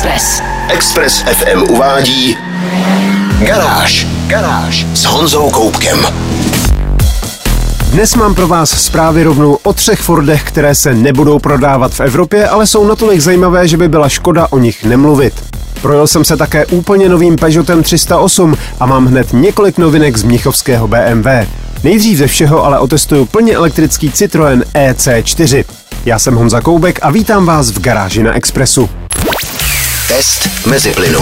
Express. Express FM uvádí Garáž. Garáž s Honzou Koupkem. Dnes mám pro vás zprávy rovnou o třech Fordech, které se nebudou prodávat v Evropě, ale jsou natolik zajímavé, že by byla škoda o nich nemluvit. Projel jsem se také úplně novým Peugeotem 308 a mám hned několik novinek z Mnichovského BMW. Nejdřív ze všeho ale otestuju plně elektrický Citroën EC4. Já jsem Honza Koubek a vítám vás v garáži na Expressu. Test mezi plynu.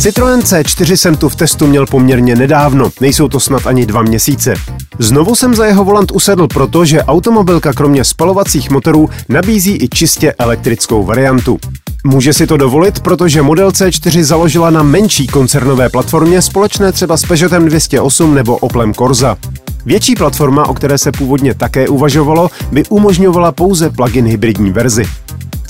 Citroën C4 jsem tu v testu měl poměrně nedávno, nejsou to snad ani dva měsíce. Znovu jsem za jeho volant usedl proto, že automobilka kromě spalovacích motorů nabízí i čistě elektrickou variantu. Může si to dovolit, protože model C4 založila na menší koncernové platformě společné třeba s Peugeotem 208 nebo Oplem Corsa. Větší platforma, o které se původně také uvažovalo, by umožňovala pouze plug-in hybridní verzi.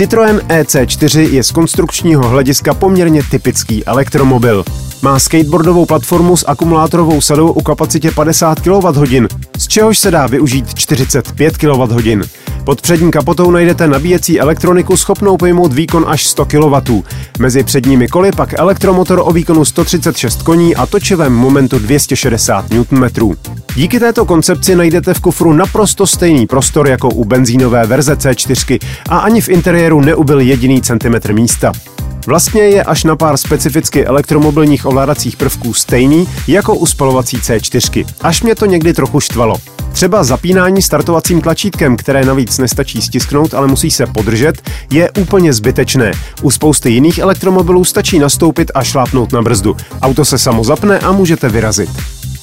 Citroën EC4 je z konstrukčního hlediska poměrně typický elektromobil. Má skateboardovou platformu s akumulátorovou sadou u kapacitě 50 kWh, z čehož se dá využít 45 kWh. Pod přední kapotou najdete nabíjecí elektroniku schopnou pojmout výkon až 100 kW. Mezi předními koly pak elektromotor o výkonu 136 koní a točivém momentu 260 Nm. Díky této koncepci najdete v kufru naprosto stejný prostor jako u benzínové verze C4 a ani v interiéru neubyl jediný centimetr místa. Vlastně je až na pár specificky elektromobilních ovládacích prvků stejný jako u spalovací C4. Až mě to někdy trochu štvalo. Třeba zapínání startovacím tlačítkem, které navíc nestačí stisknout, ale musí se podržet, je úplně zbytečné. U spousty jiných elektromobilů stačí nastoupit a šlápnout na brzdu. Auto se samo zapne a můžete vyrazit.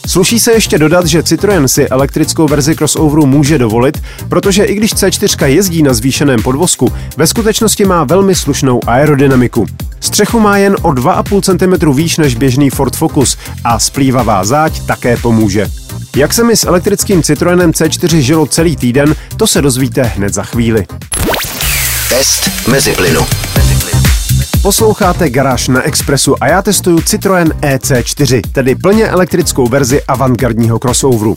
Sluší se ještě dodat, že Citroën si elektrickou verzi crossoveru může dovolit, protože i když C4 jezdí na zvýšeném podvozku, ve skutečnosti má velmi slušnou aerodynamiku. Střechu má jen o 2,5 cm výš než běžný Ford Focus a splývavá záď také pomůže. Jak se mi s elektrickým Citroenem C4 žilo celý týden, to se dozvíte hned za chvíli. Test mezi plynu. Posloucháte Garáž na Expressu a já testuju Citroën EC4, tedy plně elektrickou verzi avantgardního crossoveru.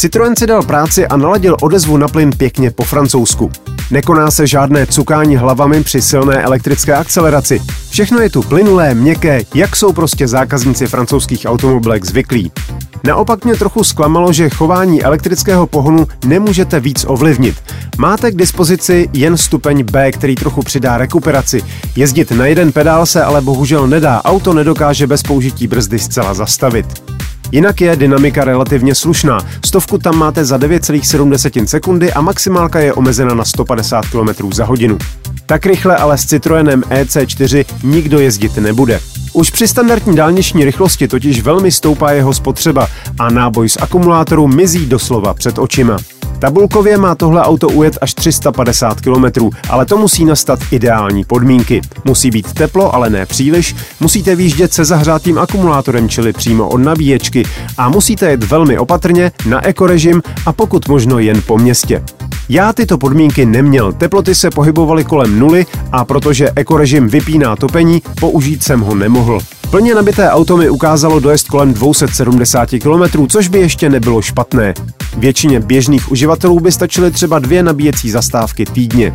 Citroën si dal práci a naladil odezvu na plyn pěkně po francouzsku. Nekoná se žádné cukání hlavami při silné elektrické akceleraci. Všechno je tu plynulé, měkké, jak jsou prostě zákazníci francouzských automobilek zvyklí. Naopak mě trochu zklamalo, že chování elektrického pohonu nemůžete víc ovlivnit. Máte k dispozici jen stupeň B, který trochu přidá rekuperaci. Jezdit na jeden pedál se ale bohužel nedá, auto nedokáže bez použití brzdy zcela zastavit. Jinak je dynamika relativně slušná. Stovku tam máte za 9,7 sekundy a maximálka je omezena na 150 km za hodinu. Tak rychle ale s Citroenem EC4 nikdo jezdit nebude. Už při standardní dálniční rychlosti totiž velmi stoupá jeho spotřeba a náboj z akumulátoru mizí doslova před očima. Tabulkově má tohle auto ujet až 350 km, ale to musí nastat ideální podmínky. Musí být teplo, ale ne příliš, musíte výjíždět se zahřátým akumulátorem, čili přímo od nabíječky a musíte jet velmi opatrně, na ekorežim a pokud možno jen po městě. Já tyto podmínky neměl, teploty se pohybovaly kolem nuly a protože ekorežim vypíná topení, použít jsem ho nemohl. Plně nabité auto mi ukázalo dojezd kolem 270 km, což by ještě nebylo špatné. Většině běžných uživatelů by stačily třeba dvě nabíjecí zastávky týdně.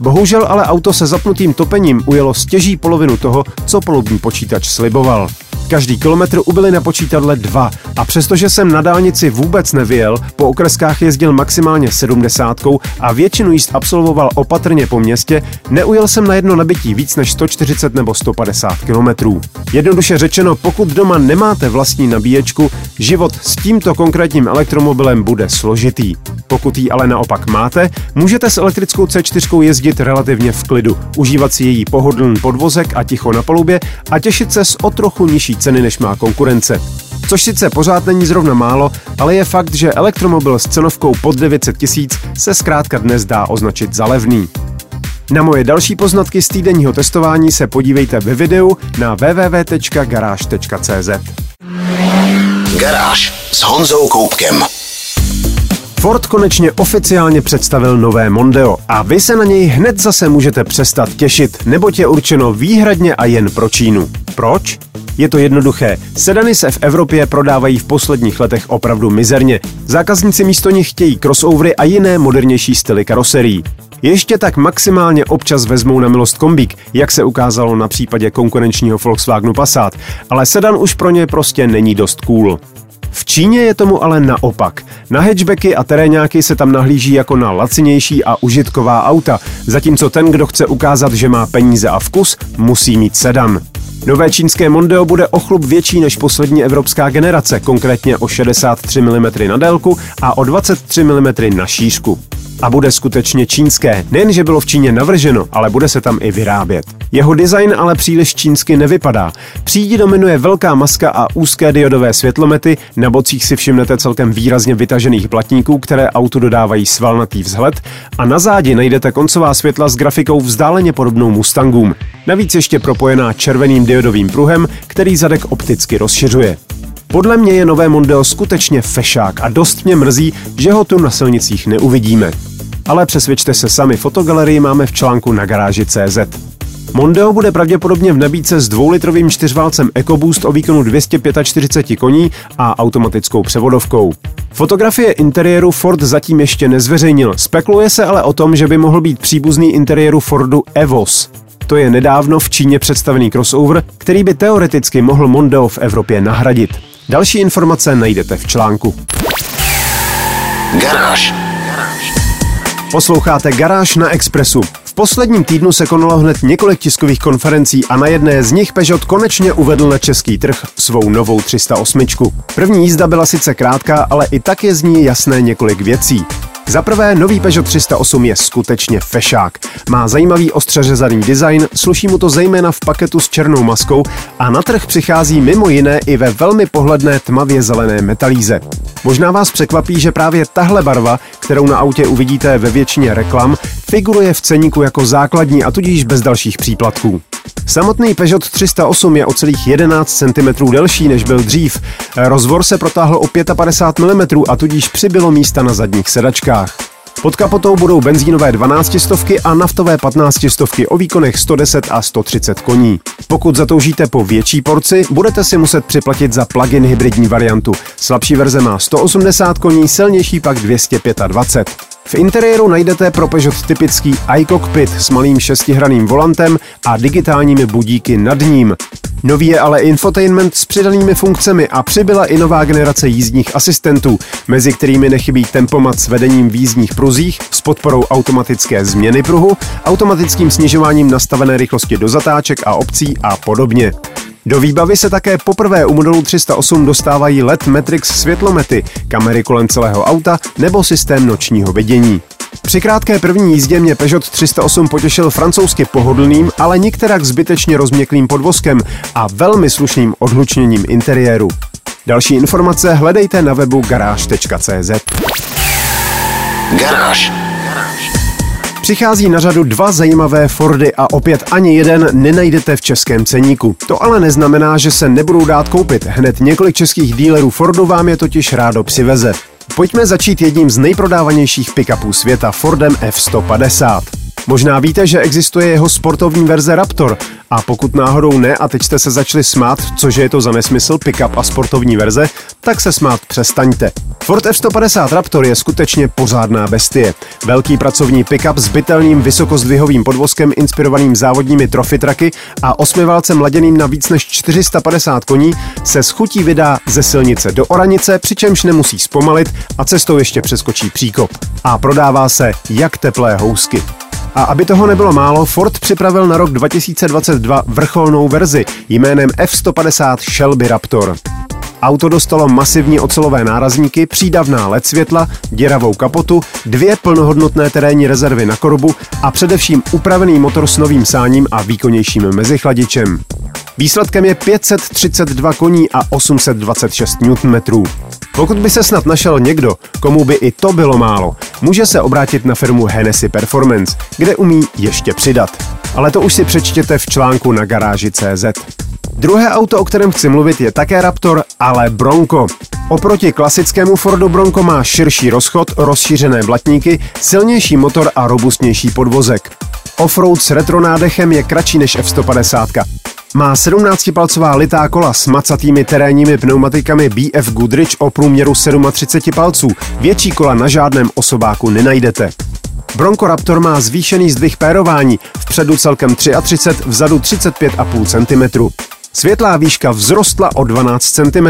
Bohužel ale auto se zapnutým topením ujelo stěží polovinu toho, co polubní počítač sliboval. Každý kilometr ubyly na počítadle dva a přestože jsem na dálnici vůbec nevyjel, po okreskách jezdil maximálně 70 a většinu jíst absolvoval opatrně po městě, neujel jsem na jedno nabití víc než 140 nebo 150 kilometrů. Jednoduše řečeno, pokud doma nemáte vlastní nabíječku, život s tímto konkrétním elektromobilem bude složitý. Pokud ji ale naopak máte, můžete s elektrickou C4 jezdit relativně v klidu, užívat si její pohodlný podvozek a ticho na palubě a těšit se z o trochu nižší ceny, než má konkurence. Což sice pořád není zrovna málo, ale je fakt, že elektromobil s cenovkou pod 900 tisíc se zkrátka dnes dá označit za levný. Na moje další poznatky z týdenního testování se podívejte ve videu na www.garage.cz. Garáž s Honzou Koupkem. Ford konečně oficiálně představil nové Mondeo a vy se na něj hned zase můžete přestat těšit, neboť je určeno výhradně a jen pro Čínu. Proč? Je to jednoduché. Sedany se v Evropě prodávají v posledních letech opravdu mizerně. Zákazníci místo nich chtějí crossovery a jiné modernější styly karoserií. Ještě tak maximálně občas vezmou na milost kombík, jak se ukázalo na případě konkurenčního Volkswagenu Passat, ale sedan už pro ně prostě není dost cool. V Číně je tomu ale naopak. Na hatchbacky a terénáky se tam nahlíží jako na lacinější a užitková auta, zatímco ten, kdo chce ukázat, že má peníze a vkus, musí mít sedan. Nové čínské Mondeo bude o chlup větší než poslední evropská generace, konkrétně o 63 mm na délku a o 23 mm na šířku. A bude skutečně čínské. Nejen, že bylo v Číně navrženo, ale bude se tam i vyrábět. Jeho design ale příliš čínsky nevypadá. Přídi dominuje velká maska a úzké diodové světlomety, na bocích si všimnete celkem výrazně vytažených platníků, které autu dodávají svalnatý vzhled a na zádi najdete koncová světla s grafikou vzdáleně podobnou Mustangům. Navíc ještě propojená červeným diodovým pruhem, který zadek opticky rozšiřuje. Podle mě je nové Mondeo skutečně fešák a dost mě mrzí, že ho tu na silnicích neuvidíme. Ale přesvědčte se sami, fotogalerii máme v článku na garáži CZ. Mondeo bude pravděpodobně v nabídce s dvoulitrovým čtyřválcem EcoBoost o výkonu 245 koní a automatickou převodovkou. Fotografie interiéru Ford zatím ještě nezveřejnil, spekuluje se ale o tom, že by mohl být příbuzný interiéru Fordu Evos. To je nedávno v Číně představený crossover, který by teoreticky mohl Mondeo v Evropě nahradit. Další informace najdete v článku. Garáž. Posloucháte Garáž na Expressu. V posledním týdnu se konalo hned několik tiskových konferencí a na jedné z nich Peugeot konečně uvedl na český trh svou novou 308. První jízda byla sice krátká, ale i tak je z ní jasné několik věcí. Za prvé, nový Peugeot 308 je skutečně fešák. Má zajímavý ostře řezaný design, sluší mu to zejména v paketu s černou maskou a na trh přichází mimo jiné i ve velmi pohledné tmavě zelené metalíze. Možná vás překvapí, že právě tahle barva, kterou na autě uvidíte ve většině reklam, figuruje v ceníku jako základní a tudíž bez dalších příplatků. Samotný Peugeot 308 je o celých 11 cm delší, než byl dřív. Rozvor se protáhl o 55 mm a tudíž přibylo místa na zadních sedačkách. Pod kapotou budou benzínové 12 stovky a naftové 15 stovky o výkonech 110 a 130 koní. Pokud zatoužíte po větší porci, budete si muset připlatit za plug-in hybridní variantu. Slabší verze má 180 koní, silnější pak 225. V interiéru najdete pro Peugeot typický iCockpit s malým šestihraným volantem a digitálními budíky nad ním. Nový je ale infotainment s přidanými funkcemi a přibyla i nová generace jízdních asistentů, mezi kterými nechybí tempomat s vedením v jízdních pruzích, s podporou automatické změny pruhu, automatickým snižováním nastavené rychlosti do zatáček a obcí a podobně. Do výbavy se také poprvé u modelu 308 dostávají LED Matrix světlomety, kamery kolem celého auta nebo systém nočního vidění. Při krátké první jízdě mě Peugeot 308 potěšil francouzsky pohodlným, ale nikterak zbytečně rozměklým podvozkem a velmi slušným odhlučněním interiéru. Další informace hledejte na webu garáž.cz. Garáž. Přichází na řadu dva zajímavé Fordy a opět ani jeden nenajdete v českém ceníku. To ale neznamená, že se nebudou dát koupit. Hned několik českých dílerů Fordu vám je totiž rádo přiveze. Pojďme začít jedním z nejprodávanějších pick-upů světa Fordem F-150. Možná víte, že existuje jeho sportovní verze Raptor a pokud náhodou ne a teď jste se začali smát, cože je to za nesmysl pick-up a sportovní verze, tak se smát přestaňte. Ford F-150 Raptor je skutečně pořádná bestie. Velký pracovní pickup s bytelným vysokozdvihovým podvozkem inspirovaným závodními traky a osmiválcem laděným na víc než 450 koní se schutí vydá ze silnice do Oranice, přičemž nemusí zpomalit a cestou ještě přeskočí příkop. A prodává se jak teplé housky. A aby toho nebylo málo, Ford připravil na rok 2022 vrcholnou verzi jménem F-150 Shelby Raptor. Auto dostalo masivní ocelové nárazníky, přídavná LED světla, děravou kapotu, dvě plnohodnotné terénní rezervy na korbu a především upravený motor s novým sáním a výkonnějším mezichladičem. Výsledkem je 532 koní a 826 Nm. Pokud by se snad našel někdo, komu by i to bylo málo, může se obrátit na firmu Hennessy Performance, kde umí ještě přidat. Ale to už si přečtěte v článku na garáži CZ. Druhé auto, o kterém chci mluvit, je také Raptor, ale Bronco. Oproti klasickému Fordu Bronco má širší rozchod, rozšířené blatníky, silnější motor a robustnější podvozek. Offroad s retro nádechem je kratší než F-150. Má 17-palcová litá kola s macatými terénními pneumatikami BF Goodrich o průměru 37 palců. Větší kola na žádném osobáku nenajdete. Bronco Raptor má zvýšený zdvih pérování, vpředu celkem 33, vzadu 35,5 cm. Světlá výška vzrostla o 12 cm.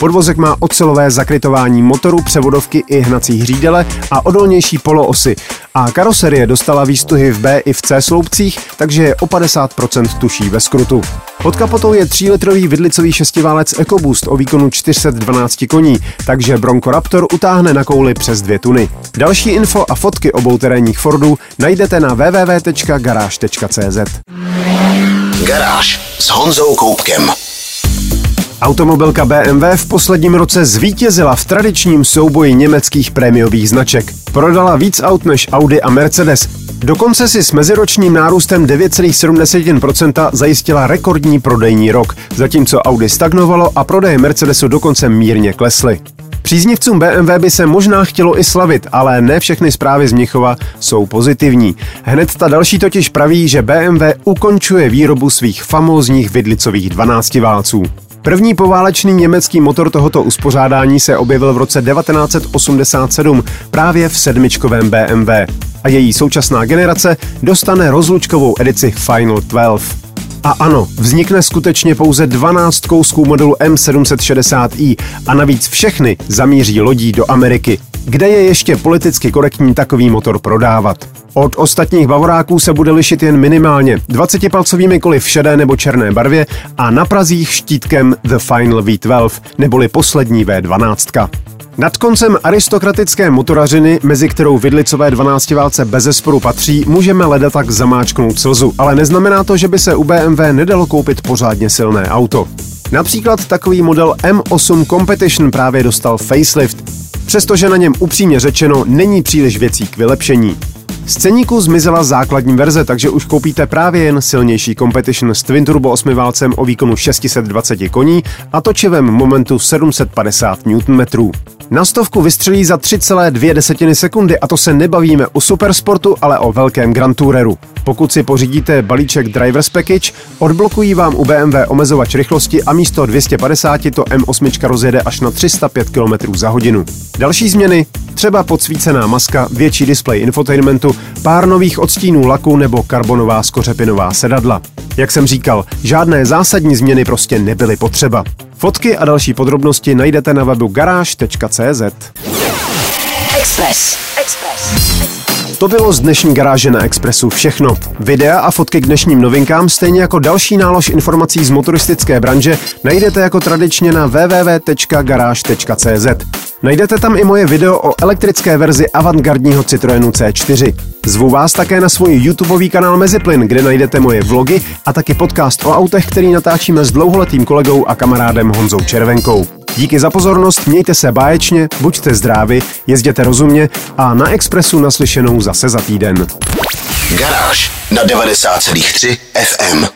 Podvozek má ocelové zakrytování motoru, převodovky i hnací hřídele a odolnější poloosy. A karoserie dostala výstuhy v B i v C sloupcích, takže je o 50% tuší ve skrutu. Pod kapotou je 3-litrový vidlicový šestiválec EcoBoost o výkonu 412 koní, takže Bronco Raptor utáhne na kouli přes 2 tuny. Další info a fotky obou terénních Fordů najdete na www.garage.cz. Garáž s Honzou Koupkem. Automobilka BMW v posledním roce zvítězila v tradičním souboji německých prémiových značek. Prodala víc aut než Audi a Mercedes. Dokonce si s meziročním nárůstem 9,7% zajistila rekordní prodejní rok, zatímco Audi stagnovalo a prodeje Mercedesu dokonce mírně klesly. Příznivcům BMW by se možná chtělo i slavit, ale ne všechny zprávy z Mnichova jsou pozitivní. Hned ta další totiž praví, že BMW ukončuje výrobu svých famózních vidlicových 12 válců. První poválečný německý motor tohoto uspořádání se objevil v roce 1987 právě v sedmičkovém BMW a její současná generace dostane rozlučkovou edici Final 12. A ano, vznikne skutečně pouze 12 kousků modelu M760i a navíc všechny zamíří lodí do Ameriky, kde je ještě politicky korektní takový motor prodávat. Od ostatních bavoráků se bude lišit jen minimálně 20-palcovými koly v šedé nebo černé barvě a na prazích štítkem The Final V12, neboli poslední V12. Nad koncem aristokratické motorařiny, mezi kterou vidlicové 12 válce bez zesporu patří, můžeme leda tak zamáčknout slzu, ale neznamená to, že by se u BMW nedalo koupit pořádně silné auto. Například takový model M8 Competition právě dostal facelift, přestože na něm upřímně řečeno není příliš věcí k vylepšení. Z ceníku zmizela základní verze, takže už koupíte právě jen silnější Competition s Twin Turbo 8 válcem o výkonu 620 koní a točivém momentu 750 Nm. Na stovku vystřelí za 3,2 desetiny sekundy a to se nebavíme o supersportu, ale o velkém Grand Toureru. Pokud si pořídíte balíček Drivers Package, odblokují vám u BMW omezovač rychlosti a místo 250 to M8 rozjede až na 305 km za hodinu. Další změny? Třeba podsvícená maska, větší displej infotainmentu, pár nových odstínů laku nebo karbonová skořepinová sedadla. Jak jsem říkal, žádné zásadní změny prostě nebyly potřeba. Fotky a další podrobnosti najdete na webu garáž.cz. Express. Express. To bylo z dnešní garáže na Expressu všechno. Videa a fotky k dnešním novinkám, stejně jako další nálož informací z motoristické branže, najdete jako tradičně na www.garage.cz. Najdete tam i moje video o elektrické verzi avantgardního Citroenu C4. Zvu vás také na svůj YouTubeový kanál Meziplyn, kde najdete moje vlogy a taky podcast o autech, který natáčíme s dlouholetým kolegou a kamarádem Honzou Červenkou. Díky za pozornost, mějte se báječně, buďte zdraví, jezděte rozumně a na Expressu naslyšenou zase za týden. Garáž na 90,3 FM.